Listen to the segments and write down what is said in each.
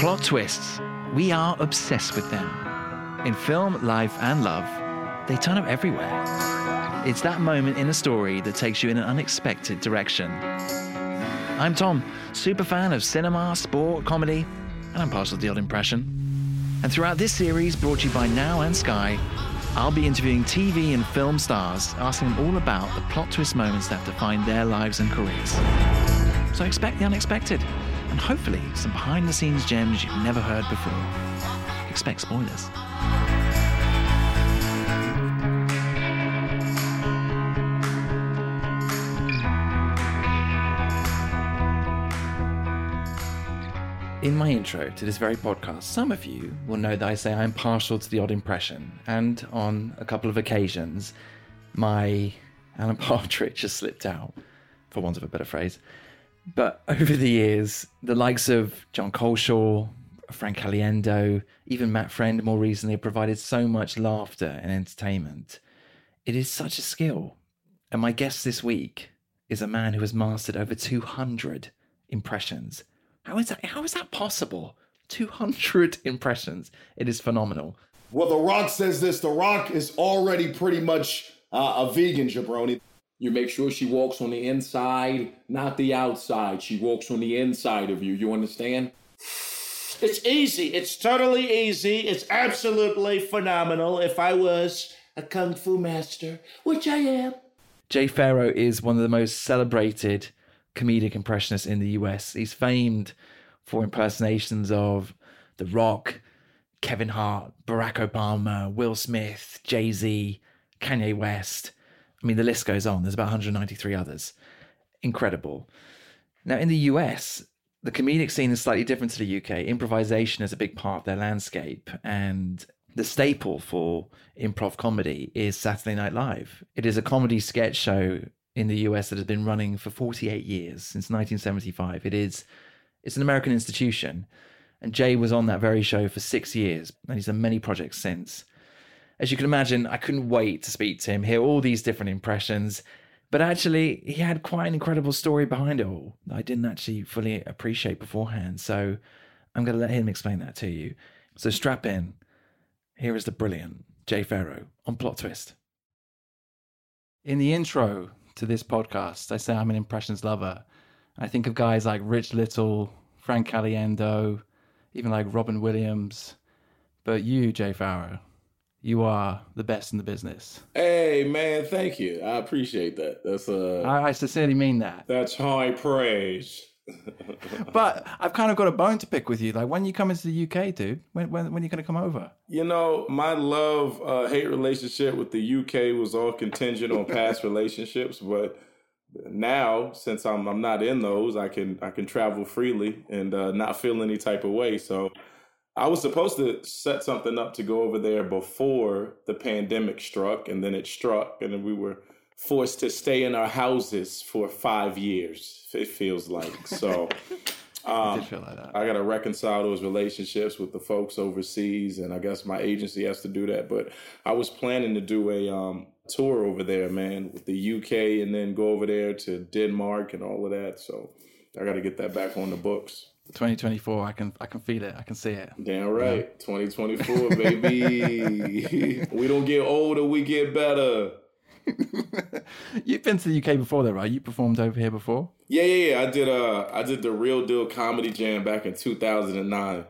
Plot twists. We are obsessed with them. In film, life, and love, they turn up everywhere. It's that moment in a story that takes you in an unexpected direction. I'm Tom, super fan of cinema, sport, comedy, and I'm partial to the odd impression. And throughout this series, brought to you by Now and Sky, I'll be interviewing TV and film stars, asking them all about the plot twist moments that define their lives and careers. So expect the unexpected, and hopefully some behind the scenes gems you've never heard before. Expect spoilers. In my intro to this very podcast, some of you will know that I say I'm partial to the odd impression, and on a couple of occasions, my Alan Partridge has slipped out, for want of a better phrase. But over the years, the likes of Jon Culshaw, Frank Caliendo, even Matt Friend more recently have provided so much laughter and entertainment. It is such a skill. And my guest this week is a man who has mastered over 200 impressions. How is that? How is that possible? 200 impressions. It is phenomenal. Well, The Rock says this. The Rock is already pretty much uh, a vegan jabroni. You make sure she walks on the inside, not the outside. She walks on the inside of you. You understand? It's easy. It's totally easy. It's absolutely phenomenal. If I was a kung fu master, which I am. Jay Pharoah is one of the most celebrated comedic impressionists in the US. He's famed for impersonations of The Rock, Kevin Hart, Barack Obama, Will Smith, Jay Z, Kanye West. I mean, the list goes on. There's about 193 others. Incredible. Now, in the US, the comedic scene is slightly different to the UK. Improvisation is a big part of their landscape. And the staple for improv comedy is Saturday Night Live. It is a comedy sketch show in the US that has been running for 48 years, since 1975. It is it's an American institution. And Jay was on that very show for six years, and he's done many projects since. As you can imagine, I couldn't wait to speak to him, hear all these different impressions. But actually, he had quite an incredible story behind it all that I didn't actually fully appreciate beforehand. So I'm going to let him explain that to you. So strap in. Here is the brilliant Jay Pharoah on Plot Twist. In the intro to this podcast, I say I'm an impressions lover. I think of guys like Rich Little, Frank Caliendo, even like Robin Williams. But you, Jay Pharoah, you are the best in the business. Hey man, thank you. I appreciate that. That's uh I, I sincerely mean that. that's high praise. But I've kind of got a bone to pick with you. Like when you come into the UK, dude, when when when are you gonna come over? You know, my love uh, hate relationship with the UK was all contingent on past relationships, but now since I'm I'm not in those, I can I can travel freely and uh, not feel any type of way. So I was supposed to set something up to go over there before the pandemic struck, and then it struck, and then we were forced to stay in our houses for five years. It feels like so. I Um, feel like. I got to reconcile those relationships with the folks overseas, and I guess my agency has to do that. But I was planning to do a um, tour over there, man, with the UK, and then go over there to Denmark and all of that. So I got to get that back on the books. 2024, I can I can feel it. I can see it. Damn right, 2024, baby. we don't get older, we get better. You've been to the UK before, though, right? You performed over here before. Yeah, yeah, yeah. I did. Uh, I did the Real Deal Comedy Jam back in 2009.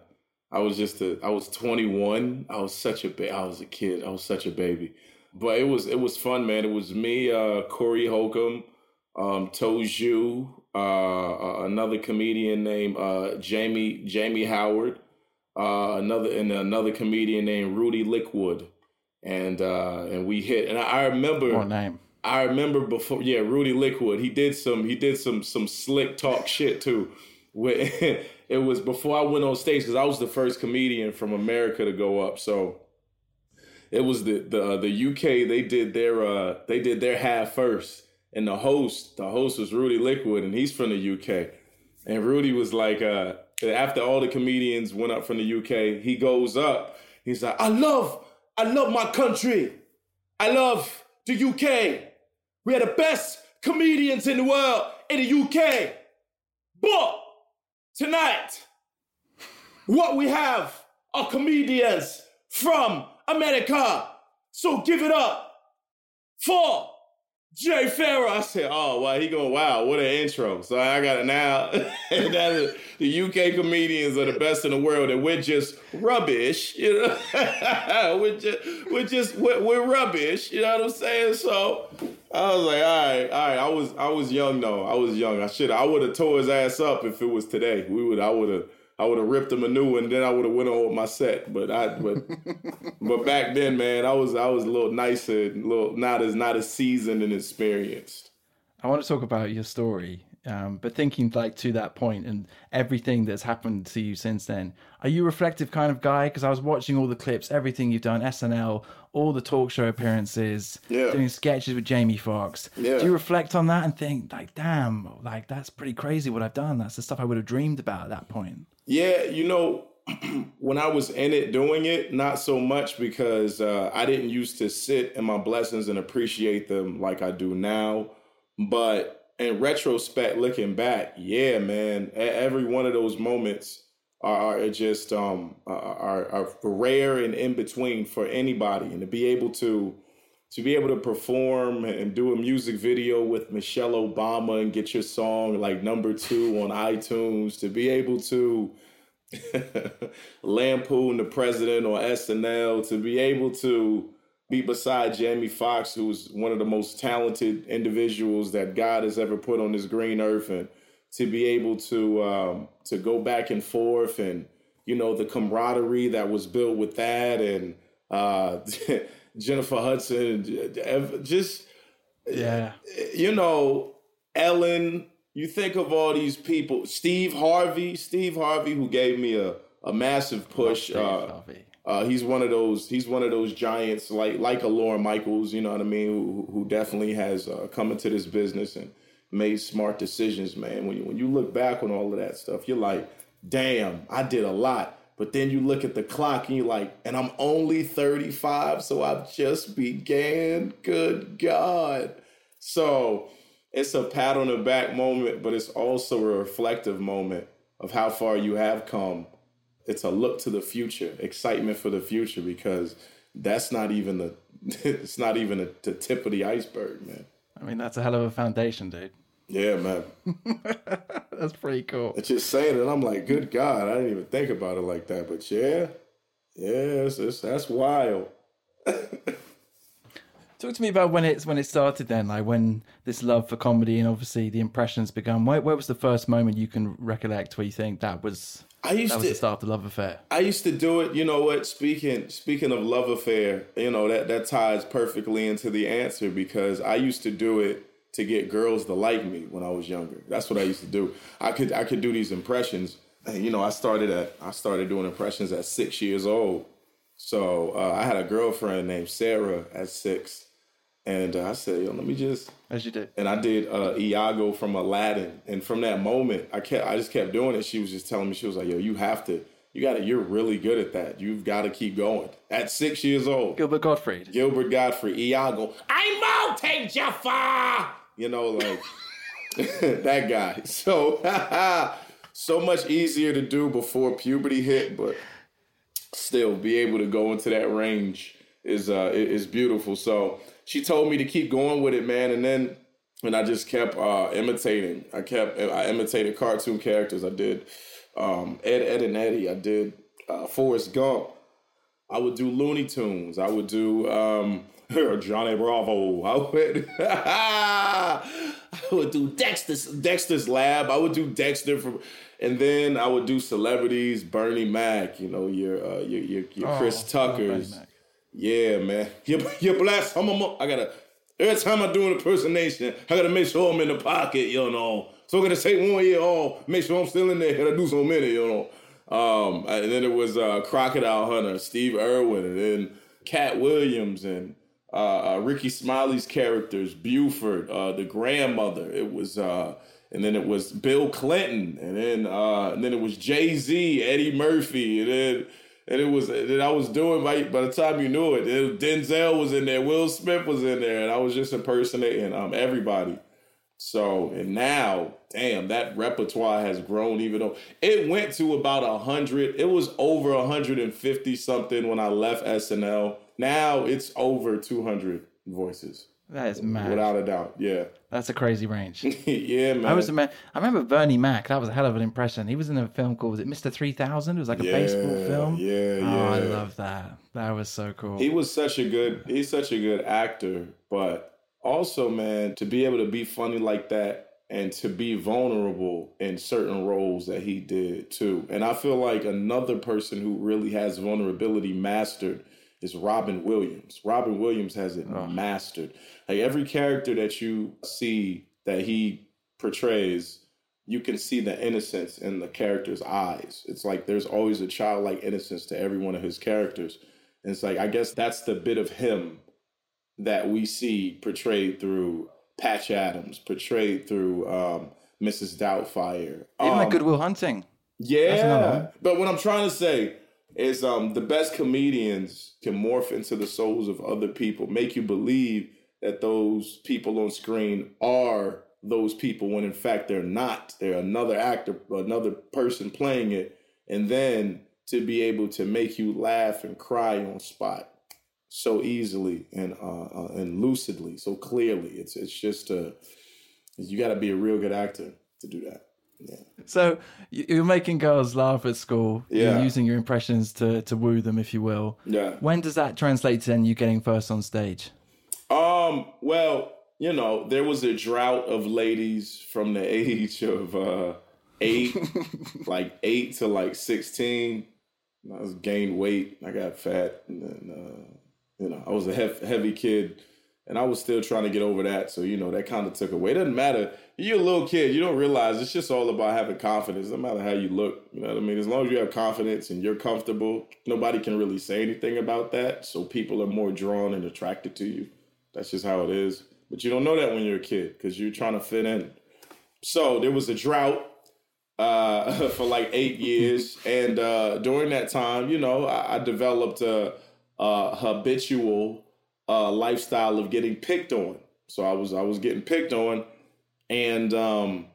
I was just a. I was 21. I was such a. Ba- I was a kid. I was such a baby. But it was. It was fun, man. It was me, uh, Corey Holcomb, um, Toju, uh, another comedian named uh, Jamie Jamie Howard, uh, another and another comedian named Rudy Lickwood, and uh, and we hit. And I, remember. What name? I remember before, yeah, Rudy Lickwood. He did some, he did some, some slick talk shit too. It was before I went on stage because I was the first comedian from America to go up. So it was the the uh, the UK. They did their uh they did their half first, and the host the host was Rudy Lickwood, and he's from the UK. And Rudy was like, uh after all the comedians went up from the UK, he goes up. He's like, I love, I love my country. I love the UK. We are the best comedians in the world in the UK. But tonight, what we have are comedians from America. So give it up for Jay Pharoah. I said, oh, wow, he going, wow, what an intro. So I got it now. and that is, the UK comedians are the best in the world, and we're just rubbish, you know? we're just, we're just, we're, we're, rubbish, you know what I'm saying? So I was like, all right, all right. I was, I was young though. I was young. I should, I would have tore his ass up if it was today. We would, I would have, I would have ripped him a new one, and then I would have went on with my set. But I, but, but back then, man, I was I was a little nicer, a little not as not as seasoned and experienced. I want to talk about your story, um, but thinking like to that point and everything that's happened to you since then. Are you a reflective kind of guy? Because I was watching all the clips, everything you've done, SNL, all the talk show appearances, yeah. doing sketches with Jamie Foxx. Yeah. Do you reflect on that and think like, damn, like that's pretty crazy what I've done? That's the stuff I would have dreamed about at that point. Yeah, you know, when I was in it doing it, not so much because uh, I didn't used to sit in my blessings and appreciate them like I do now. But in retrospect, looking back, yeah, man, every one of those moments are, are just um, are, are rare and in between for anybody, and to be able to to be able to perform and do a music video with Michelle Obama and get your song like number two on iTunes, to be able to lampoon the president on SNL, to be able to be beside Jamie Foxx, who's one of the most talented individuals that God has ever put on this green earth, and to be able to um, to go back and forth, and you know the camaraderie that was built with that, and uh, Jennifer Hudson, just yeah, you know Ellen. You think of all these people, Steve Harvey, Steve Harvey, who gave me a, a massive push. Uh, uh, he's one of those. He's one of those giants, like like a Lorne Michaels. You know what I mean? Who, who definitely has uh, come into this business and made smart decisions, man. When you when you look back on all of that stuff, you're like, damn, I did a lot. But then you look at the clock and you're like, and I'm only 35, so I've just began. Good God. So it's a pat on the back moment, but it's also a reflective moment of how far you have come. It's a look to the future, excitement for the future, because that's not even the it's not even a, the tip of the iceberg, man. I mean, that's a hell of a foundation, dude. Yeah, man. That's pretty cool. It's just saying it. I'm like, good God, I didn't even think about it like that. But yeah, yeah, it's, it's, that's wild. Talk to me about when it's when it started. Then, like when this love for comedy and obviously the impressions began. Where, where was the first moment you can recollect where you think that was? I used that was to the start of the love affair. I used to do it. You know what? Speaking speaking of love affair, you know that that ties perfectly into the answer because I used to do it to get girls to like me when I was younger. That's what I used to do. I could I could do these impressions. You know, I started at I started doing impressions at six years old. So uh, I had a girlfriend named Sarah at six, and uh, I said, "Yo, let me just." As you did. And I did uh, Iago from Aladdin, and from that moment, I kept I just kept doing it. She was just telling me, she was like, "Yo, you have to." You got to. You're really good at that. You've got to keep going. At six years old, Gilbert Gottfried. Gilbert Gottfried, Iago. I'm mounting Jafar. You know, like that guy. So, so much easier to do before puberty hit, but still be able to go into that range is uh is beautiful. So she told me to keep going with it, man, and then and I just kept uh, imitating. I kept I imitated cartoon characters. I did um, Ed, Ed and Eddie. I did uh, Forrest Gump. I would do Looney Tunes. I would do um, Johnny Bravo. I would, I would do Dexter's Dexter's Lab. I would do Dexter from, and then I would do celebrities. Bernie Mac. You know your uh, your your, your Oh, Chris Tuckers. Yeah, man. You're, you're blessed. I'm, I'm, I gotta. Every time I do an impersonation, I gotta make sure I'm in the pocket. You know. So I'm gonna take one year, oh, make sure I'm still in there. Gotta do so many. You know. Um, and then it was uh, Crocodile Hunter, Steve Irwin, and then Katt Williams and uh, uh, Rickey Smiley's characters, Buford, uh, the grandmother. It was, uh, and then it was Bill Clinton, and then uh, and then it was Jay Z, Eddie Murphy, and then and it was and I was doing by by the time you knew it, it Denzel was in there, Will Smith was in there, and I was just impersonating um, everybody. So and now, damn, that repertoire has grown even though it went to about a hundred. It was over hundred and fifty something when I left SNL. Now it's over two hundred voices. That is mad. Without a doubt. Yeah. That's a crazy range. yeah, man. I was I remember Bernie Mac. That was a hell of an impression. He was in a film called was it Mr. Three Thousand? It was like a yeah, baseball film. Yeah, Oh, I love that. That was so cool. He was such a good he's such a good actor, but also man, to be able to be funny like that and to be vulnerable in certain roles that he did too. And I feel like another person who really has vulnerability mastered is Robin Williams. Robin Williams has it oh. mastered. Like every character that you see that he portrays, you can see the innocence in the character's eyes. It's like there's always a childlike innocence to every one of his characters. And it's like I guess that's the bit of him that we see portrayed through Patch Adams, portrayed through um, Mrs. Doubtfire. Even Um, like Good Will Hunting. yeah, but what I'm trying to say is, um, the best comedians can morph into the souls of other people, make you believe that those people on screen are those people when in fact they're not. They're another actor, another person playing it, and then to be able to make you laugh and cry on spot so easily and uh, uh, and lucidly, so clearly. It's it's just a you got to be a real good actor to do that. Yeah. So you're making girls laugh at school. Yeah. You're using your impressions to to woo them, if you will. Yeah. When does that translate to then you getting first on stage? Um, well, you know, there was a drought of ladies from the age of uh eight, like eight to like sixteen. I was gained weight. I got fat, and then uh, you know, I was a hef- heavy kid, and I was still trying to get over that. So you know, that kind of took away. It doesn't matter. You're a little kid. You don't realize it's just all about having confidence. No matter how you look, you know what I mean. As long as you have confidence and you're comfortable, nobody can really say anything about that. So people are more drawn and attracted to you. That's just how it is. But you don't know that when you're a kid because you're trying to fit in. So there was a drought uh, for like eight years, and uh, during that time, you know, I, I developed a, a habitual uh, lifestyle of getting picked on. So I was I was getting picked on, and um,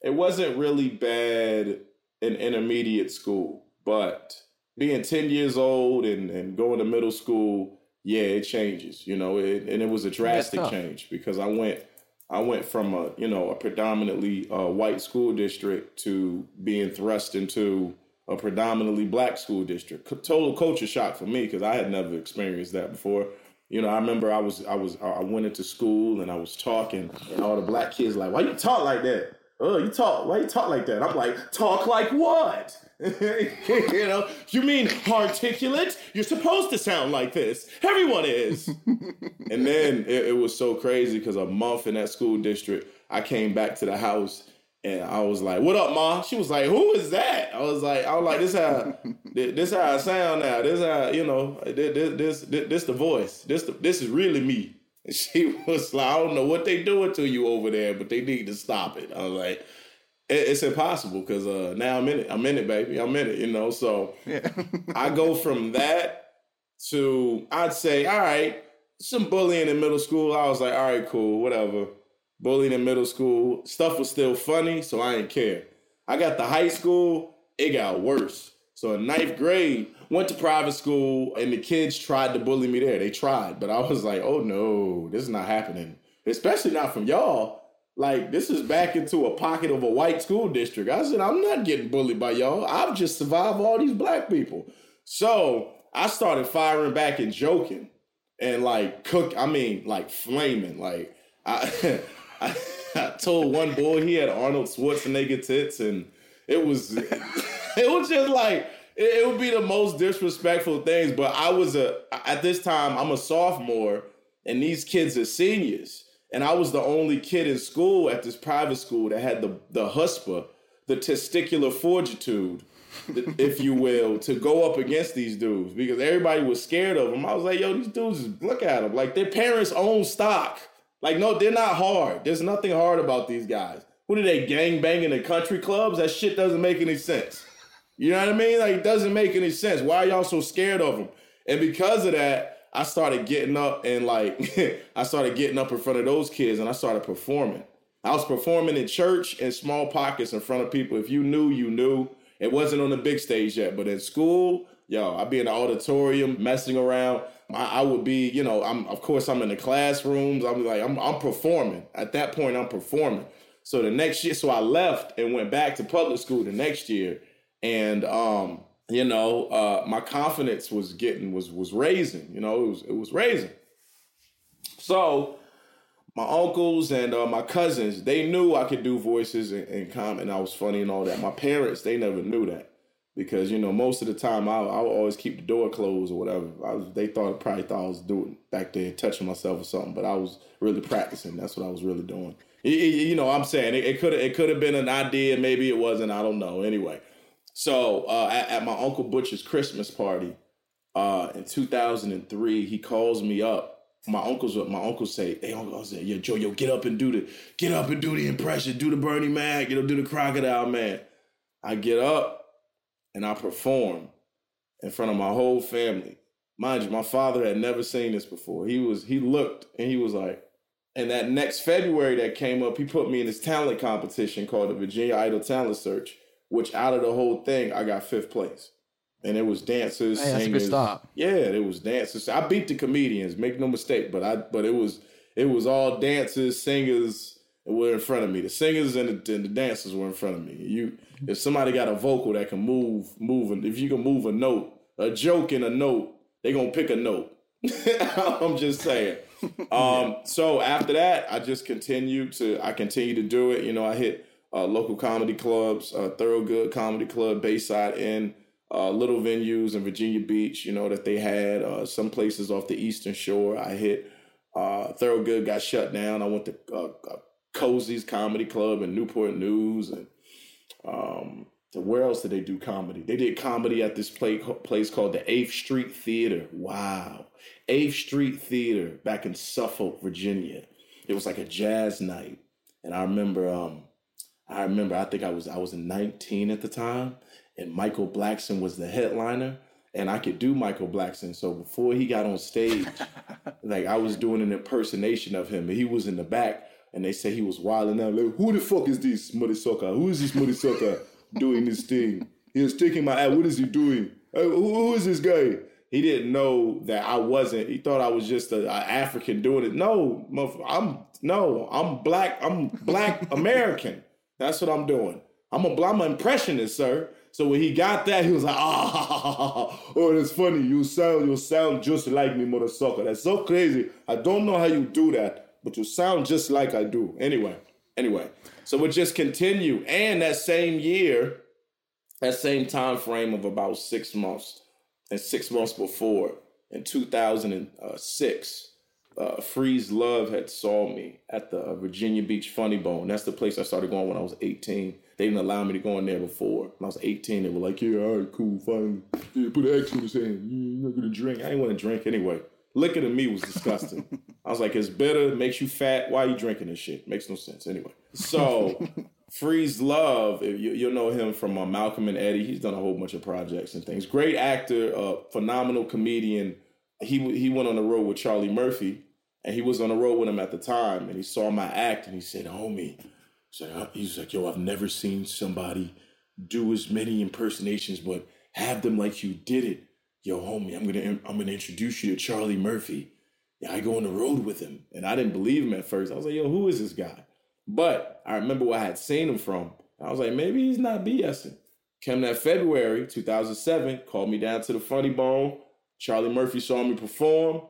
it wasn't really bad in intermediate school, but being ten years old and, and going to middle school, yeah, it changes, you know, it, and it was a drastic change because I went I went from a you know a predominantly uh, white school district to being thrust into a predominantly black school district. Total culture shock for me because I had never experienced that before. You know, I remember I was I was I went into school and I was talking, and all the black kids like, "Why you talk like that? Oh, you talk? Why you talk like that?" I'm like, "Talk like what?" you know, you mean articulate? You're supposed to sound like this. Everyone is. And then it, it was so crazy because a month in that school district, I came back to the house and I was like, "What up, ma?" She was like, "Who is that?" I was like, "I was like, this how this how I sound now. This how you know this this this, this the voice. This the, this is really me." And she was like, "I don't know what they doing to you over there, but they need to stop it." I was like, it, "It's impossible because uh, now I'm in it. I'm in it, baby. I'm in it. You know." So I go from that to I'd say, all right, some bullying in middle school. I was like, all right, cool, whatever. Bullying in middle school, stuff was still funny, so I didn't care. I got to high school, it got worse. So in ninth grade, went to private school, and the kids tried to bully me there. They tried, but I was like, oh no, this is not happening. Especially not from y'all. Like this is back into a pocket of a white school district. I said, I'm not getting bullied by y'all. I've just survived all these black people. So I started firing back and joking and like cook. I mean, like flaming. Like I, I, I told one boy he had Arnold Schwarzenegger tits, and it was, it was just like it, would be the most disrespectful things. But I was a at this time I'm a sophomore, and these kids are seniors, and I was the only kid in school at this private school that had the the chutzpah, the testicular fortitude if you will, to go up against these dudes because everybody was scared of them. I was like, yo, these dudes, look at them. Like, their parents own stock. Like, no, they're not hard. There's nothing hard about these guys. What are they, gang banging in country clubs? That shit doesn't make any sense. You know what I mean? Like, it doesn't make any sense. Why are y'all so scared of them? And because of that, I started getting up and like, I started getting up in front of those kids and I started performing. I was performing in church in small pockets in front of people. If you knew, you knew. It wasn't on the big stage yet, but in school, yo, I'd be in the auditorium messing around. I, I would be, you know, I'm of course I'm in the classrooms. I'm like, I'm I'm performing. At that point, I'm performing. So the next year, so I left and went back to public school the next year, and um, you know, uh, my confidence was getting was was raising. You know, it was it was raising. So my uncles and uh, my cousins, they knew I could do voices and, and comment. I was funny and all that. My parents, they never knew that because you know most of the time I, I would always keep the door closed or whatever. Was, they thought probably thought I was doing back there touching myself or something, but I was really practicing. That's what I was really doing. You, know, I'm saying it could it could have been an idea, maybe it wasn't. I don't know. Anyway, so uh, at, at, my uncle Butch's Christmas party uh, in 2003, he calls me up. My uncles, my uncles say, "Hey, uncle, yo, Joe, yo, get up and do the, get up and do the impression, do the Bernie Mac, you know, do the Crocodile Man." I get up and I perform in front of my whole family. Mind you, my father had never seen this before. He was, he looked and he was like, and that next February that came up, he put me in this talent competition called the Virginia Idol Talent Search, which out of the whole thing, I got fifth place and it was dancers, hey, that's singers. a good start. Yeah, it was dancers. I beat the comedians, make no mistake, but I but it was it was all dancers, singers were in front of me. The singers and the, and the dancers were in front of me. You if somebody got a vocal that can move move if you can move a note, a joke in a note, they gonna pick a note. I'm just saying. Um, so after that, I just continued to I continued to do it. You know, I hit uh, local comedy clubs, uh, Thorogood Comedy Club, Bayside Inn uh, little venues in Virginia Beach, you know, that they had. Uh, some places off the Eastern Shore. I hit uh, Thorogood, got shut down. I went to uh, uh, Cozy's Comedy Club in Newport News. And um, where else did they do comedy? They did comedy at this play, place called the 8th Street Theater. Wow. 8th Street Theater back in Suffolk, Virginia. It was like a jazz night. And I remember, um, I remember, I think I was, I was 19 at the time and Michael Blackson was the headliner, and I could do Michael Blackson. So before he got on stage, like I was doing an impersonation of him, and he was in the back, and they say he was wilding out. Like, who the fuck is this muddy sucker? Who is this muddy sucker doing this thing? He was taking my ad. What is he doing? Hey, who, who is this guy? He didn't know that I wasn't. He thought I was just an African doing it. No, I'm no, I'm black. I'm black American. That's what I'm doing. I'm a I'm an impressionist, sir. So when he got that, he was like, ah, oh, that's funny. You sound, you sound just like me, mother sucker. That's so crazy. I don't know how you do that, but you sound just like I do. Anyway, anyway. So we'll just continue. And that same year, that same time frame of about six months, and six months before, in 2006, uh, Freez Luv had saw me at the Virginia Beach Funny Bone. That's the place I started going when I was 18. They didn't allow me to go in there before. When I was 18, they were like, yeah, all right, cool, fine. Yeah, put an X in his hand. You're not going to drink. I didn't want to drink anyway. Liquor to me was disgusting. I was like, it's bitter, makes you fat. Why are you drinking this shit? Makes no sense. Anyway. So, Freez Luv, if you, you'll know him from uh, Malcolm and Eddie. He's done a whole bunch of projects and things. Great actor, uh, phenomenal comedian. He, he went on the road with Charlie Murphy, and he was on the road with him at the time, and he saw my act, and he said, homie, he's like, yo, I've never seen somebody do as many impersonations, but have them like you did it. Yo, homie, I'm gonna I'm gonna introduce you to Charlie Murphy. Yeah, I go on the road with him, and I didn't believe him at first. I was like, yo, who is this guy? But I remember where I had seen him from. I was like, maybe he's not BSing. Came that February 2007, called me down to the Funny Bone. Charlie Murphy saw me perform.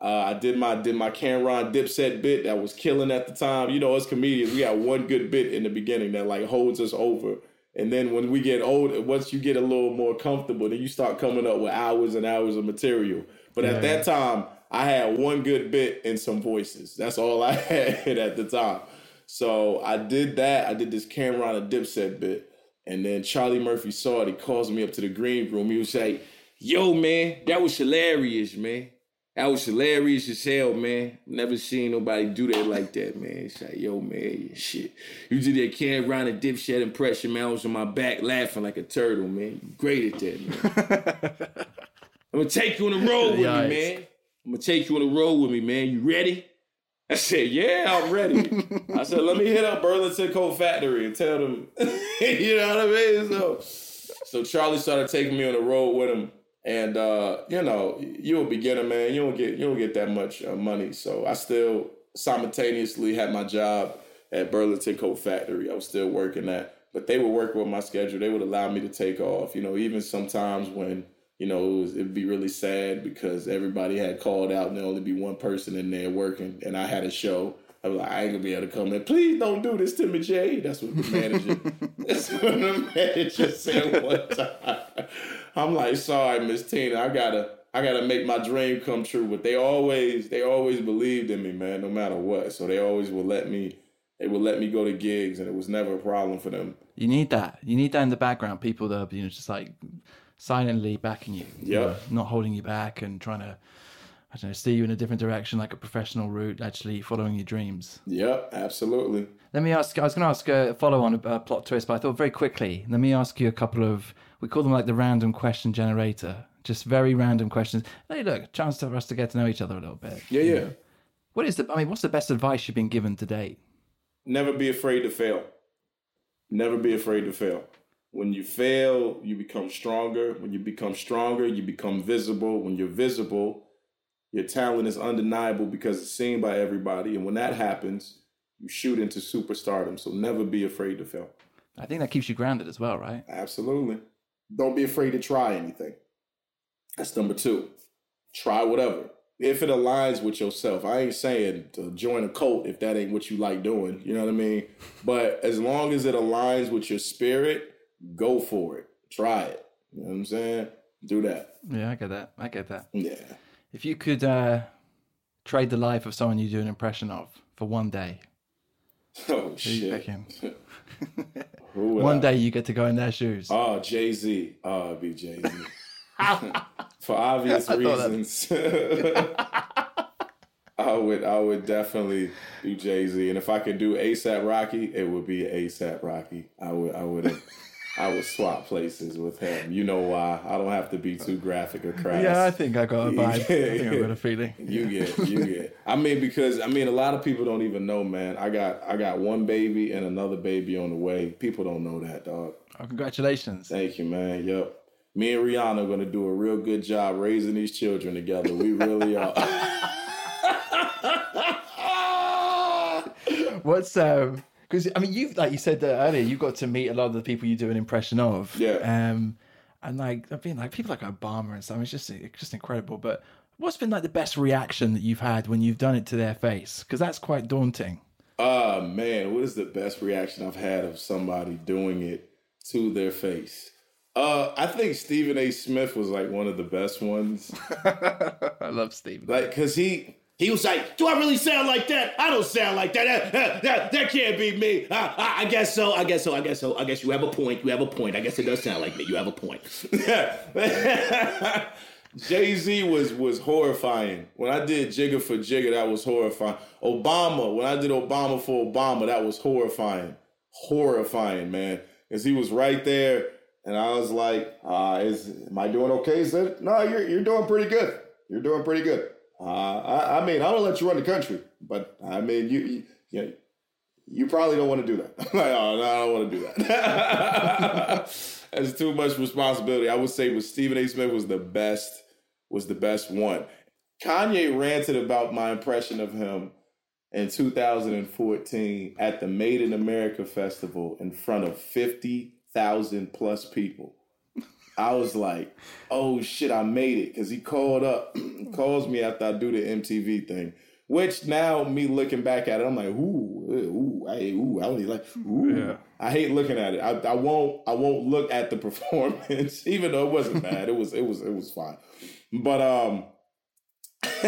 Uh, I did my did my Cam'ron Dipset bit that was killing at the time. You know, as comedians, we got one good bit in the beginning that like holds us over. And then when we get older, once you get a little more comfortable, then you start coming up with hours and hours of material. But yeah. at that time, I had one good bit and some voices. That's all I had at the time. So I did that. I did this Cam'ron a Dipset bit. And then Charlie Murphy saw it. He calls me up to the green room. He was like, yo, man, that was hilarious, man. That was hilarious as hell, man. Never seen nobody do that like that, man. It's like, yo, man, shit. You did that Cam'ron and dipset impression, man. I was on my back laughing like a turtle, man. You great at that, man. I'm gonna take you on the road with me, man. I'm gonna take you on the road with me, man. You ready? I said, yeah, I'm ready. I said, let me hit up Burlington Coat Factory and tell them, you know what I mean? So, so Charlie started taking me on the road with him. And uh, you know, you're a beginner, man. You don't get you don't get that much uh, money. So I still simultaneously had my job at Burlington Coat Factory. I was still working that, but they would work with my schedule. They would allow me to take off. You know, even sometimes when you know it it'd be really sad because everybody had called out and there only be one person in there working, and I had a show. I was like, I ain't gonna be able to come in. Please don't do this to me, Jay. That's what the manager. that's what the manager said one time. I'm like, sorry, Miss Tina. I gotta, I gotta make my dream come true. But they always, they always believed in me, man. No matter what. So they always would let me. They would let me go to gigs, and it was never a problem for them. You need that. You need that in the background. People that are, you know, just like silently backing you. you Yeah. know, not holding you back and trying to, I don't know, steer you in a different direction, like a professional route. Actually, following your dreams. Yep, absolutely. Let me ask. I was going to ask a follow on a uh, plot twist, but I thought very quickly. Let me ask you a couple of. We call them like the random question generator. Just very random questions. Hey, look, chance for us to get to know each other a little bit. Yeah, yeah. What is the? I mean, what's the best advice you've been given to date? Never be afraid to fail. Never be afraid to fail. When you fail, you become stronger. When you become stronger, you become visible. When you're visible, your talent is undeniable because it's seen by everybody. And when that happens, you shoot into superstardom. So never be afraid to fail. I think that keeps you grounded as well, right? Absolutely. Don't be afraid to try anything. That's number two. Try whatever. If it aligns with yourself. I ain't saying to join a cult if that ain't what you like doing. You know what I mean? But as long as it aligns with your spirit, go for it. Try it. You know what I'm saying? Do that. Yeah, I get that. I get that. Yeah. If you could uh, trade the life of someone you do an impression of for one day, Oh shit. picking? Who would One I- day you get to go in their shoes. Oh, Jay Z. Oh, it'd be Jay Z. For obvious reasons. I would I would definitely do Jay Z. And if I could do ASAP Rocky, it would be ASAP Rocky. I would I would I would swap places with him. You know why? I don't have to be too graphic or crass. yeah, I think I got a vibe. I think I got a feeling. You get, you get. I mean, because I mean, a lot of people don't even know, man. I got, I got one baby and another baby on the way. People don't know that, dog. Oh, congratulations. Thank you, man. Yep. Me and Rihanna are gonna do a real good job raising these children together. We really are. What's um? Because I mean, you've like you said earlier, you got to meet a lot of the people you do an impression of. Yeah. Um, and like I've been like people like Obama and stuff. It's just it's just incredible. But what's been like the best reaction that you've had when you've done it to their face? Because that's quite daunting. Ah man, what is the best reaction I've had of somebody doing it to their face? Uh, I think Stephen A. Smith was like one of the best ones. I love Stephen. Like, cause he He was like, "Do I really sound like that? I don't sound like that. That, that, that, can't be me. I, I, I guess so. I guess so. I guess so. I guess you have a point. You have a point. I guess it does sound like me. You have a point." Jay Z was was horrifying. When I did Jigga for Jigga, that was horrifying. Obama, when I did Obama for Obama, that was horrifying, horrifying, man. Because he was right there, and I was like, uh, "Is am I doing okay?" He said, "No, you're you're doing pretty good. You're doing pretty good. Uh, I, I mean, I don't let you run the country, but I mean, you you, you, probably don't want to do that. Like, oh, no, I don't want to do that. That's too much responsibility. I would say, but Stephen A. Smith was the best. Was the best one. Kanye ranted about my impression of him in 2014 at the Made in America festival in front of 50,000 plus people. I was like, oh shit, I made it. Cause he called up, calls me after I do the MTV thing. Which now me looking back at it, I'm like, ooh, ooh, I, ooh, I was like, ooh. Yeah. I hate looking at it. I, I won't, I won't look at the performance, even though it wasn't bad. It was, it was, it was fine. But um,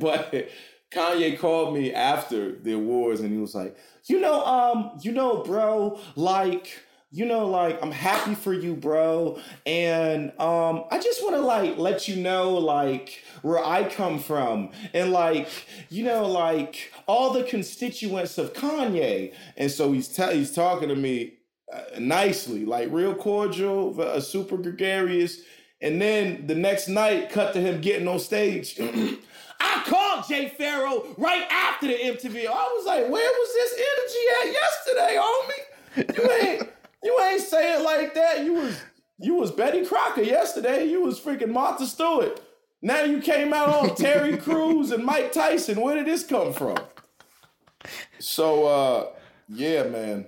but Kanye called me after the awards and he was like, you know, um, you know, bro, like, you know, like, I'm happy for you, bro. And um, I just want to like let you know, like, where I come from. And like, you know, like all the constituents of Kanye. And so he's te- he's talking to me uh, nicely, like real cordial, uh, super gregarious. And then the next night, cut to him getting on stage. I called Jay Pharoah right after the MTV. I was like, where was this energy at yesterday, homie? You ain't you ain't saying like that. You was you was Betty Crocker yesterday. You was freaking Martha Stewart. Now you came out on Terry Crews and Mike Tyson. Where did this come from? So uh yeah, man.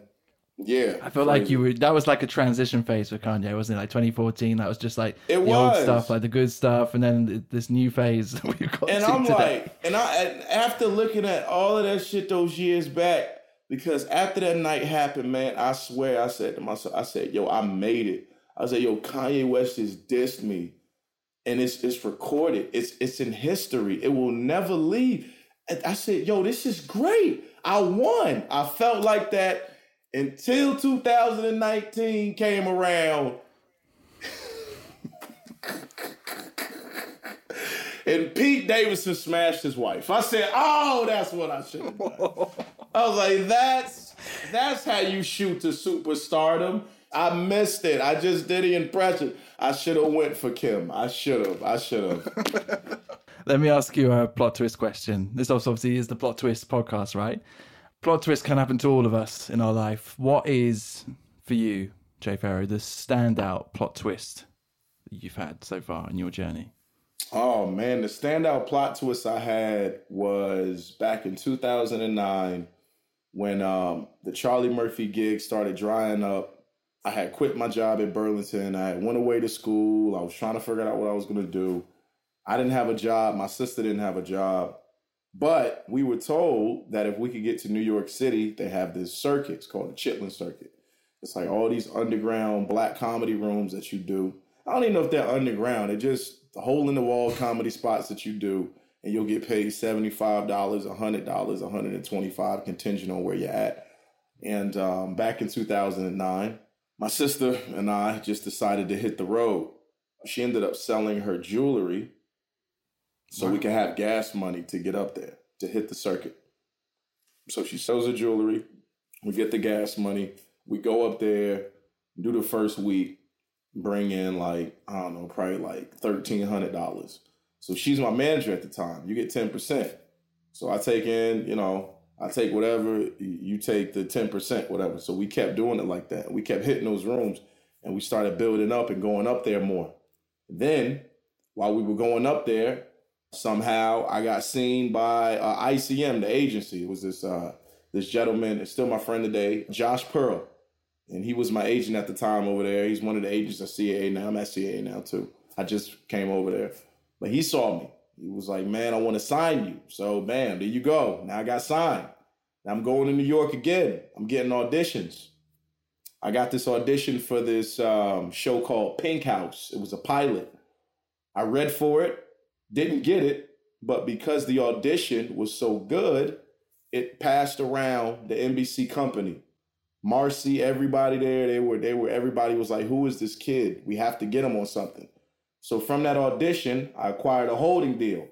Yeah. I feel like you were that was like a transition phase for Kanye, wasn't it? Like 2014, that was just like It the was. old stuff, like the good stuff, and then this new phase we've got and I'm today. like, and I and after looking at all of that shit those years back, because after that night happened, man, I swear I said to myself, I said, yo, I made it. I said, yo, Kanye West just dissed me. And it's it's recorded. It's it's in history. It will never leave. And I said, yo, this is great. I won. I felt like that until 2019 came around. and Pete Davidson smashed his wife. I said, "Oh, that's what I should have done." I was like, "That's that's how you shoot to superstardom." I missed it. I just did the impression. I should have went for Kim. I should have. I should have. Let me ask you a plot twist question. This obviously is the plot twist podcast, right? Plot twist can happen to all of us in our life. What is for you, Jay Pharoah, the standout plot twist that you've had so far in your journey? Oh man, the standout plot twist I had was back in 2009 when um, the Charlie Murphy gig started drying up. I had quit my job at Burlington. I went away to school. I was trying to figure out what I was going to do. I didn't have a job. My sister didn't have a job. But we were told that if we could get to New York City, they have this circuit. It's called the Chitlin Circuit. It's like all these underground black comedy rooms that you do. I don't even know if they're underground. They're just hole in the wall comedy spots that you do, and you'll get paid $75, $100, 125 contingent on where you're at. And um, back in 2009, my sister and I just decided to hit the road. She ended up selling her jewelry so we could have gas money to get up there to hit the circuit. So she sells her jewelry. We get the gas money. We go up there, do the first week, bring in like, I don't know, probably like $1,300. So she's my manager at the time. You get 10%. So I take in, you know, I take whatever, you take the 10%, whatever. So we kept doing it like that. We kept hitting those rooms and we started building up and going up there more. Then, while we were going up there, somehow I got seen by uh, ICM, the agency. It was this uh, this gentleman, it's still my friend today, Josh Pearl. And he was my agent at the time over there. He's one of the agents at CAA now. I'm at CAA now too. I just came over there. But he saw me. He was like, man, I want to sign you. So, bam, there you go. Now I got signed. Now I'm going to New York again. I'm getting auditions. I got this audition for this um, show called Pink House. It was a pilot. I read for it, didn't get it, but because the audition was so good, it passed around the NBC company. Marcy, everybody there, they were, they were, everybody was like, who is this kid? We have to get him on something. So from that audition, I acquired a holding deal,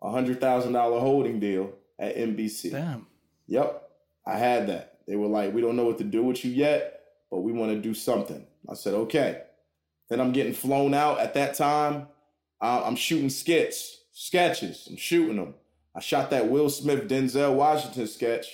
a hundred thousand dollar holding deal at NBC. Damn. Yep, I had that. They were like, we don't know what to do with you yet, but we want to do something. I said, okay. Then I'm getting flown out at that time. Uh, I'm shooting skits, sketches. I'm shooting them. I shot that Will Smith Denzel Washington sketch.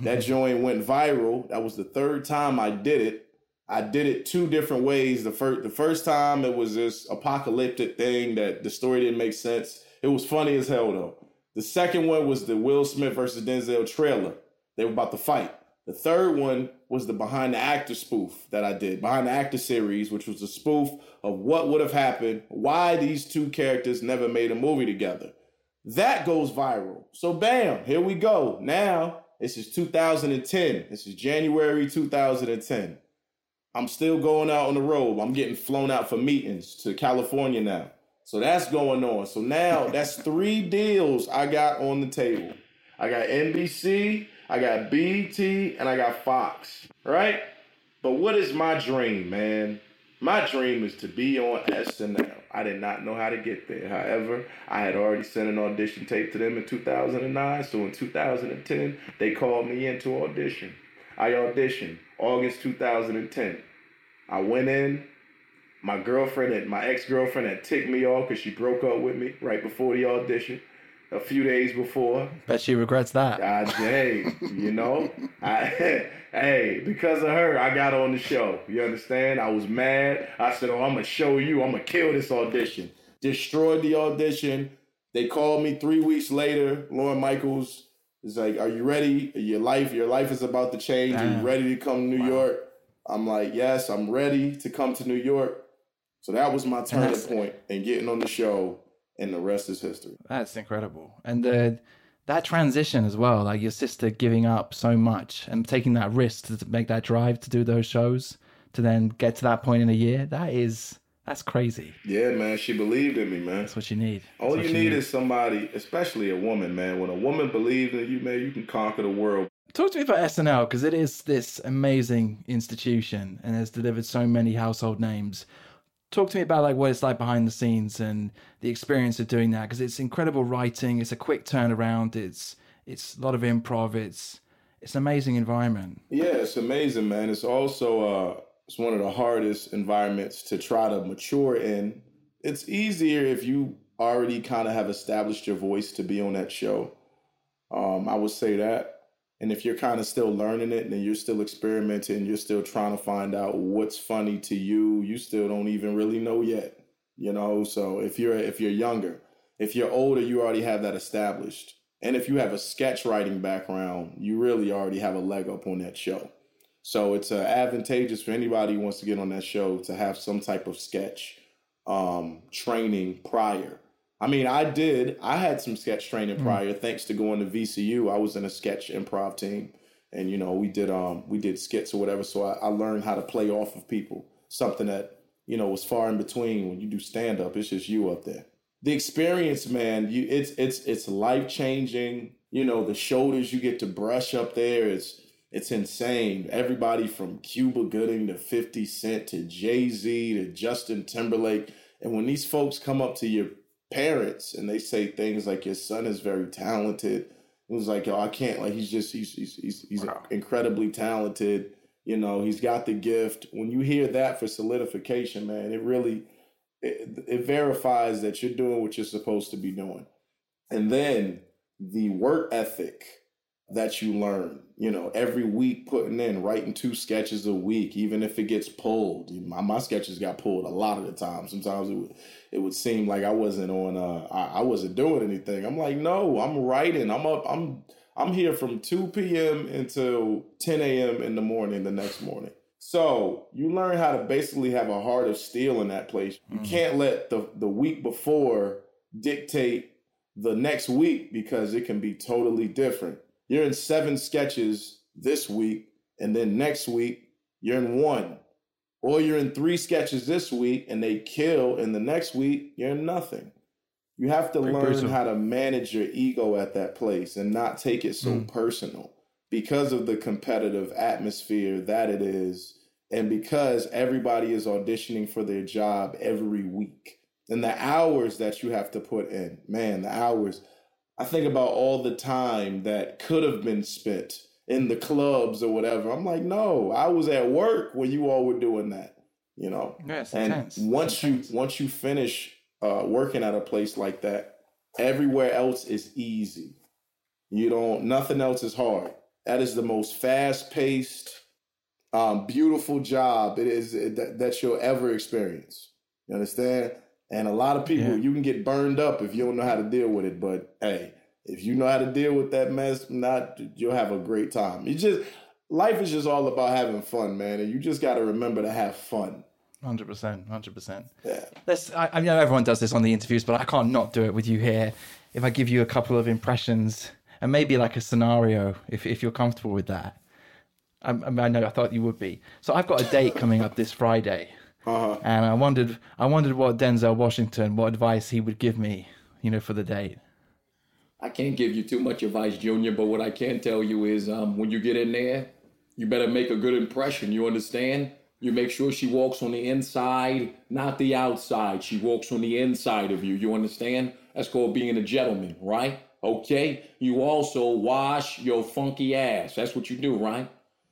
That joint went viral. That was the third time I did it. I did it two different ways. The first the first time it was this apocalyptic thing that the story didn't make sense. It was funny as hell though. The second one was the Will Smith versus Denzel trailer. They were about to fight. The third one was the behind the actor spoof that I did, behind the actor series, which was a spoof of what would have happened, why these two characters never made a movie together. That goes viral. So bam, here we go. Now this is 2010. This is January 2010. I'm still going out on the road. I'm getting flown out for meetings to California now. So that's going on. So now that's three deals I got on the table. I got NBC, I got BT, and I got Fox, right? But what is my dream, man? My dream is to be on SNL. I did not know how to get there. However, I had already sent an audition tape to them in 2009. So in 2010, they called me in to audition. I auditioned August 2010. I went in. My girlfriend and my ex girlfriend had ticked me off because she broke up with me right before the audition, a few days before. Bet she regrets that. God dang, you know, I, hey, because of her, I got on the show. You understand? I was mad. I said, "Oh, I'm gonna show you. I'm gonna kill this audition." Destroyed the audition. They called me three weeks later. Lorne Michaels is like, "Are you ready? Your life, your life is about to change. Are you ready to come to New York?" I'm like, "Yes, I'm ready to come to New York." So that was my turning point and getting on the show, and the rest is history. That's incredible. And the that transition as well, like your sister giving up so much and taking that risk to, make that drive to do those shows to then get to that point in a year, that is that's crazy. Yeah, man, she believed in me, man. That's what you need. All you what need is somebody, especially a woman, man. When a woman believes in you, man, you can conquer the world. Talk to me about SNL because it is this amazing institution and has delivered so many household names. Talk to me about like what it's like behind the scenes and the experience of doing that because it's incredible writing. It's a quick turnaround. It's it's a lot of improv. It's it's an amazing environment. Yeah, it's amazing, man. It's also uh, it's one of the hardest environments to try to mature in. It's easier if you already kind of have established your voice to be on that show. Um, I would say that. And if you're kind of still learning it and you're still experimenting, you're still trying to find out what's funny to you, you still don't even really know yet. You know, so if you're if you're younger, if you're older, you already have that established. And if you have a sketch writing background, you really already have a leg up on that show. So it's uh, advantageous for anybody who wants to get on that show to have some type of sketch um, training prior. I mean, I did. I had some sketch training prior, thanks to going to VCU. I was in a sketch improv team, and you know, we did um we did skits or whatever. So I, I learned how to play off of people. Something that you know was far in between when you do stand up. It's just you up there. The experience, man, you it's it's it's life changing. You know, the shoulders you get to brush up there. It's it's insane. Everybody from Cuba Gooding to 50 Cent to Jay Z to Justin Timberlake. And when these folks come up to your parents and they say things like, your son is very talented, it was like, yo, I can't, like, he's just, he's, he's, he's, he's Wow. incredibly talented. You know, he's got the gift. When you hear that for solidification, man, it really, it, it verifies that you're doing what you're supposed to be doing. And then the work ethic that you learn, you know, every week putting in, writing two sketches a week, even if it gets pulled. My, my sketches got pulled a lot of the time. Sometimes it would, it would seem like I wasn't on, uh, I, I wasn't doing anything. I'm like, no, I'm writing. I'm up, I'm, I'm here from 2 p.m. until 10 a.m. in the morning the next morning. So you learn how to basically have a heart of steel in that place. You can't let the, the week before dictate the next week because it can be totally different. You're in seven sketches this week, and then next week you're in one. Or you're in three sketches this week and they kill, and the next week you're in nothing. You have to learn how to manage your ego at that place and not take it so Mm. personal because of the competitive atmosphere that it is, and because everybody is auditioning for their job every week. And the hours that you have to put in, man, the hours. I think about all the time that could have been spent in the clubs or whatever. I'm like, no, I was at work when you all were doing that, you know. Yeah, it's And intense. once you once you finish uh, working at a place like that, everywhere else is easy. You don't. Nothing else is hard. That is the most fast paced, um, beautiful job it is that, that you'll ever experience. You understand? And a lot of people, Yeah. you can get burned up if you don't know how to deal with it. But hey, if you know how to deal with that mess, not you'll have a great time. You just life is just all about having fun, man, and you just got to remember to have fun. Hundred percent, hundred percent. Yeah. Let's. I, I know everyone does this on the interviews, but I can't not do it with you here. If I give you a couple of impressions and maybe like a scenario, if if you're comfortable with that, I, I, mean, I know I thought you would be. So I've got a date coming up this Friday, Uh-huh. and I wondered, I wondered what Denzel Washington, what advice he would give me, you know, for the date. I can't give you too much advice, Junior, but what I can tell you is um, when you get in there, you better make a good impression. You understand? You make sure she walks on the inside, not the outside. She walks on the inside of you. You understand? That's called being a gentleman, right? Okay? You also wash your funky ass. That's what you do, right?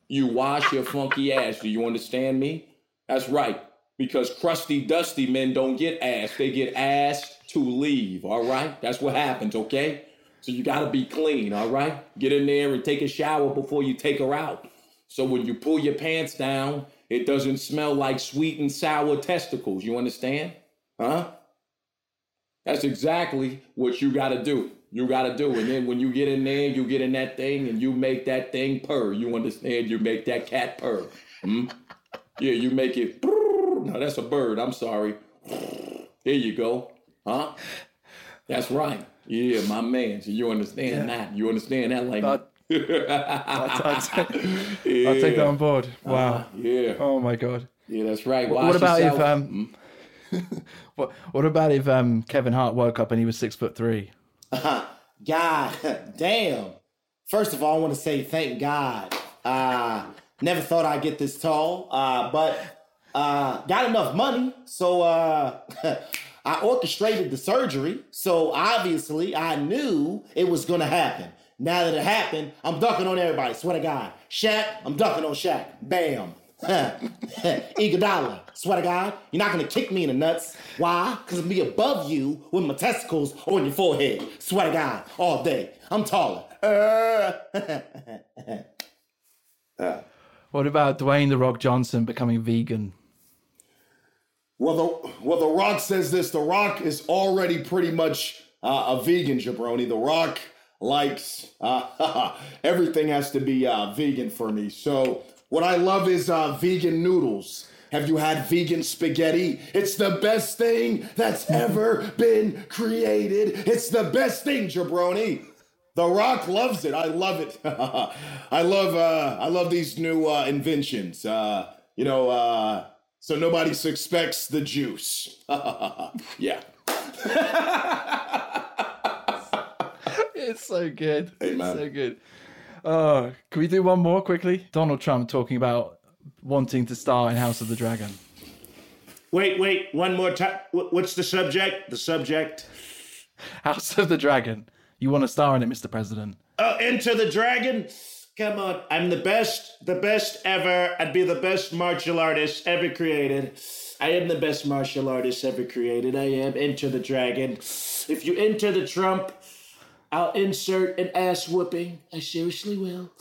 You wash your funky ass. Do you understand me? That's right. Because crusty, dusty men don't get asked, they get asked to leave, all right? That's what happens, okay? So you gotta be clean, all right? Get in there and take a shower before you take her out. So when you pull your pants down, it doesn't smell like sweet and sour testicles. You understand? Huh? That's exactly what you gotta do. You gotta do. And then when you get in there, you get in that thing and you make that thing purr. You understand? You make that cat purr. Hmm? Yeah, you make it. No, that's a bird. I'm sorry. Here you go. Huh? That's right. Yeah, my man. So you understand that. You understand that, like I'll, I'll, take, I'll take that on board. Wow. Yeah. Oh my god. Yeah, that's right. What, what about if yourself. um, what what about if um Kevin Hart woke up and he was six foot three? God damn. First of all, I want to say thank God. Uh, never thought I'd get this tall, uh, but uh, got enough money, so uh, I orchestrated the surgery. So obviously, I knew it was gonna happen. Now that it happened, I'm ducking on everybody. Swear to God, Shaq, I'm ducking on Shaq. Bam. Iguodala, swear to God, you're not gonna kick me in the nuts. Why? Because I'm be above you with my testicles on your forehead. Swear to God, all day. I'm taller. Uh, What about Dwayne the Rock Johnson becoming vegan? Well, the well, the Rock says this. The Rock is already pretty much uh, a vegan jabroni. The Rock likes uh, everything has to be uh, vegan for me. So what I love is uh, vegan noodles. Have you had vegan spaghetti? It's the best thing that's ever been created. It's the best thing, jabroni. The Rock loves it. I love it. I love uh, I love these new uh, inventions. Uh, you know, uh, so nobody suspects the juice. yeah. It's so good. It's so good. Oh, can we do one more quickly? Donald Trump talking about wanting to star in House of the Dragon. wait, wait, one more time. What's the subject? The subject. House of the Dragon. You want to star in it, Mr. President? Oh, Enter the Dragon? Come on. I'm the best, the best ever. I'd be the best martial artist ever created. I am the best martial artist ever created. I am. Enter the Dragon. If you enter the Trump, I'll insert an ass whooping. I seriously will.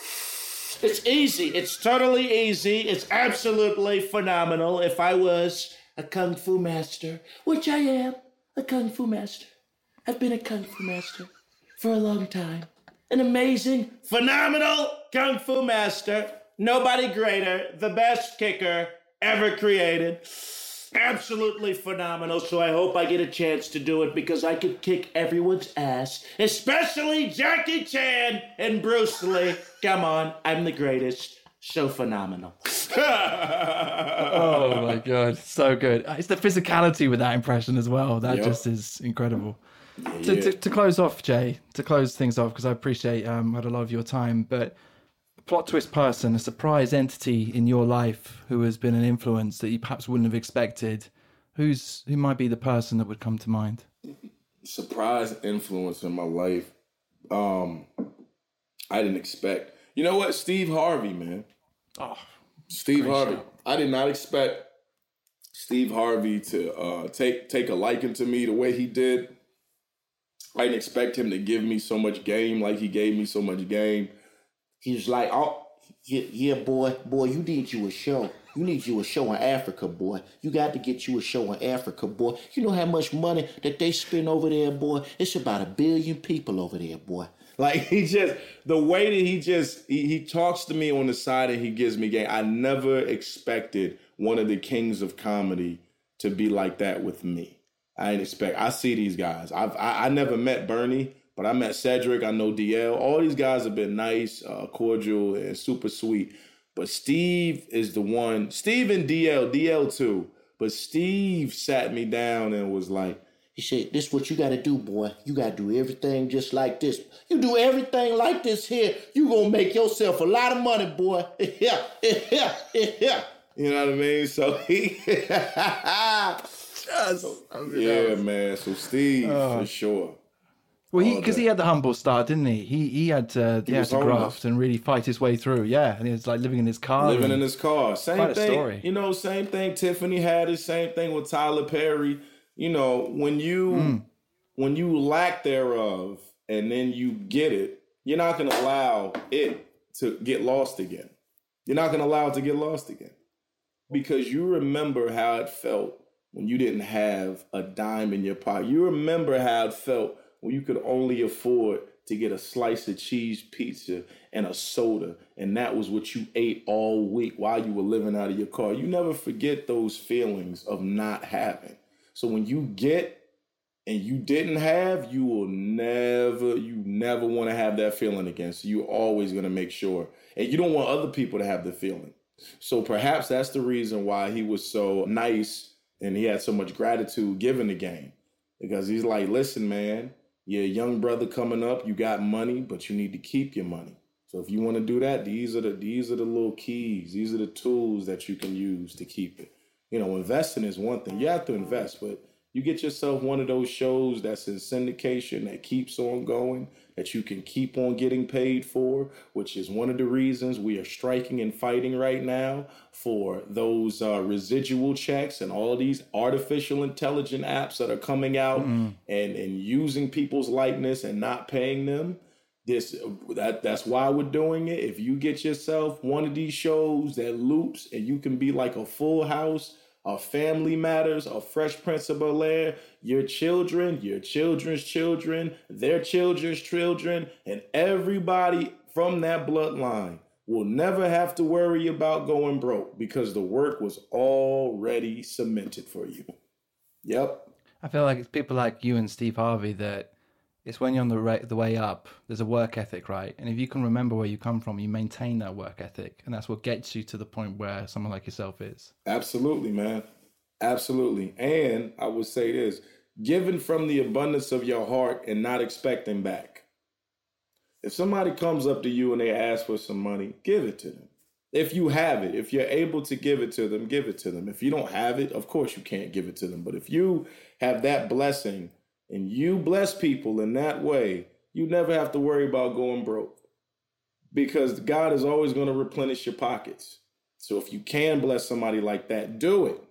It's easy. It's totally easy. It's absolutely phenomenal. If I was a kung fu master, which I am, a kung fu master. I've been a kung fu master for a long time. An amazing, phenomenal kung fu master. Nobody greater, the best kicker ever created. Absolutely phenomenal. So I hope I get a chance to do it because I could kick everyone's ass, especially Jackie Chan and Bruce Lee. Come on, I'm the greatest. So phenomenal. Oh my god, so good! Uh, it's the physicality with that impression as well. That Yep. just is incredible. To, to, to close off, Jay, to close things off, because I appreciate um, had a lot of your time, but a plot twist person, a surprise entity in your life who has been an influence that you perhaps wouldn't have expected. Who's who might be the person that would come to mind? surprise influence in my life. Um, I didn't expect. You know what? Steve Harvey, man. Oh, Steve Harvey. show. I did not expect Steve Harvey to uh, take take a liking to me the way he did. I didn't expect him to give me so much game like he gave me so much game. He's like, oh, yeah, yeah, boy, boy, you need you a show. You need you a show in Africa, boy. You got to get you a show in Africa, boy. You know how much money that they spend over there, boy? It's about a billion people over there, boy. Like he just the way that he just he, he talks to me on the side and he gives me game. I never expected one of the kings of comedy to be like that with me. I didn't expect. I see these guys. I've I, I never met Bernie, but I met Cedric. I know DL. All these guys have been nice, uh, cordial, and super sweet. But Steve is the one. Steve and DL, DL too. But Steve sat me down and was like, He said, This is what you gotta do, boy. You gotta do everything just like this. You do everything like this here, you gonna make yourself a lot of money, boy. Yeah, yeah, yeah. you know what I mean? So he. Yeah, man. So Steve for sure. Well, all because he, had the humble start, didn't he? He he had to, he had to graft and really fight his way through. Yeah, and he was like living in his car. living in his car. Same thing. story. You know, same thing. Tiffany Haddish. Same thing with Tyler Perry. You know, when you Hmm. when you lack thereof, and then you get it, you're not going to allow it to get lost again. You're not going to allow it to get lost again because you remember how it felt when you didn't have a dime in your pocket. You remember how it felt when you could only afford to get a slice of cheese pizza and a soda, and that was what you ate all week while you were living out of your car. You never forget those feelings of not having. So when you get and you didn't have, you will never, you never want to have that feeling again. So you're always going to make sure, and you don't want other people to have the feeling. So perhaps that's the reason why he was so nice and he had so much gratitude given the game. Because he's like, listen, man, you're a young brother coming up, you got money, but you need to keep your money. So if you want to do that, these are the these are the little keys, these are the tools that you can use to keep it. You know, investing is one thing. You have to invest, but you get yourself one of those shows that's in syndication that keeps on going, that you can keep on getting paid for, which is one of the reasons we are striking and fighting right now for those uh, residual checks and all these artificial intelligent apps that are coming out and, and using people's likeness and not paying them. This that that's why we're doing it. If you get yourself one of these shows that loops and you can be like a full house a Family Matters, a Fresh Prince of Air, your children, your children's children, their children's children, and everybody from that bloodline will never have to worry about going broke because the work was already cemented for you. Yep. I feel like it's people like you and Steve Harvey that it's when you're on the ra- the way up. There's a work ethic, right? And if you can remember where you come from, you maintain that work ethic, and that's what gets you to the point where someone like yourself is. Absolutely, man. Absolutely. And I would say this giving from the abundance of your heart and not expecting back. If somebody comes up to you and they ask for some money, give it to them. If you have it, if you're able to give it to them, give it to them. If you don't have it, of course you can't give it to them. But if you have that blessing and you bless people in that way, you never have to worry about going broke because God is always going to replenish your pockets. So if you can bless somebody like that, do it.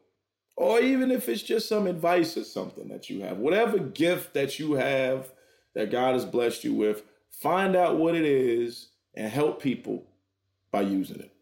Or even if it's just some advice or something that you have, whatever gift that you have that God has blessed you with, find out what it is and help people by using it.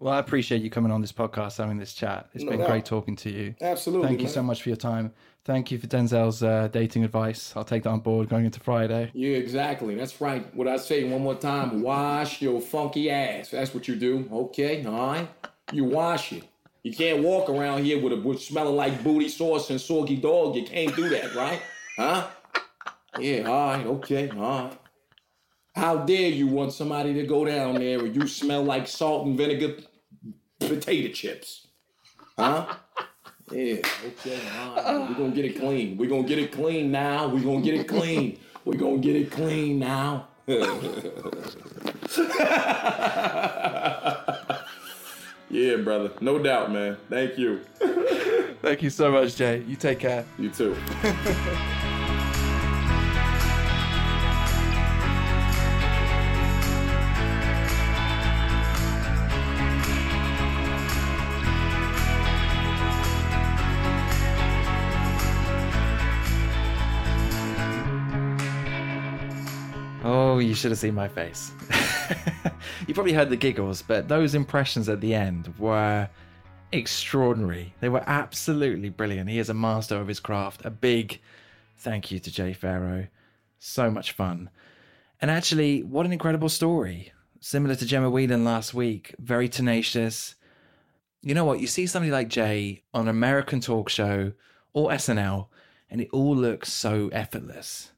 Well, I appreciate you coming on this podcast, having this chat. It's No been doubt. great talking to you. Absolutely. Thank you so much for your time. Thank you for Denzel's uh, dating advice. I'll take that on board going into Friday. Yeah, exactly. That's right. What I say one more time, wash your funky ass. That's what you do. Okay, all right? You wash it. You can't walk around here with a with smelling like booty sauce and soggy dog. You can't do that, right? Huh? Yeah, all right, okay, all right. How dare you want somebody to go down there and you smell like salt and vinegar potato chips? Huh? Yeah, okay, all right. We're gonna get it clean. We're gonna get it clean now. We're gonna get it clean. We're gonna get it clean now. Yeah, brother. No doubt, man. Thank you. Thank you so much, Jay. You take care. You too. Should have seen my face. you probably heard the giggles, but those impressions at the end were extraordinary. They were absolutely brilliant. He is a master of his craft. A big thank you to Jay Pharoah. So much fun. And actually, what an incredible story. Similar to Gemma Whelan last week, very tenacious. You know what? You see somebody like Jay on an American talk show or SNL, and it all looks so effortless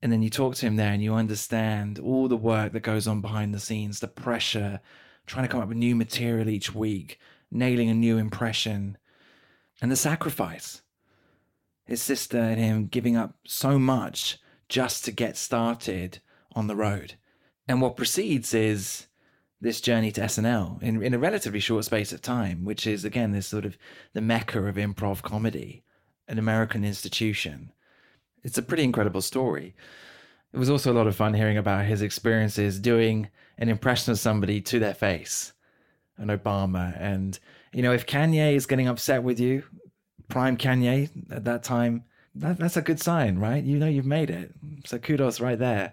and then you talk to him there and you understand all the work that goes on behind the scenes the pressure trying to come up with new material each week nailing a new impression and the sacrifice his sister and him giving up so much just to get started on the road and what precedes is this journey to SNL in, in a relatively short space of time, which is again this sort of the mecca of improv comedy, an American institution. It's a pretty incredible story. It was also a lot of fun hearing about his experiences doing an impression of somebody to their face, an Obama. And, you know, if Kanye is getting upset with you, prime Kanye at that time, that, that's a good sign, right? You know you've made it. So kudos right there.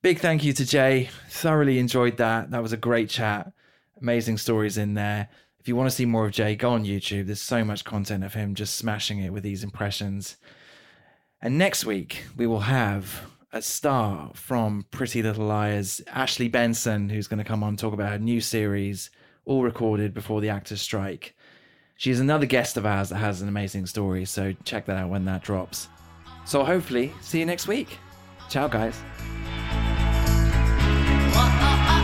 Big thank you to Jay. Thoroughly enjoyed that. That was a great chat. Amazing stories in there. If you want to see more of Jay, go on YouTube. There's so much content of him just smashing it with these impressions. And next week, we will have a star from Pretty Little Liars, Ashley Benson, who's going to come on and talk about her new series, all recorded before the actors' strike. She's another guest of ours that has an amazing story, so check that out when that drops. So hopefully, see you next week. Ciao, guys. Ah, ah.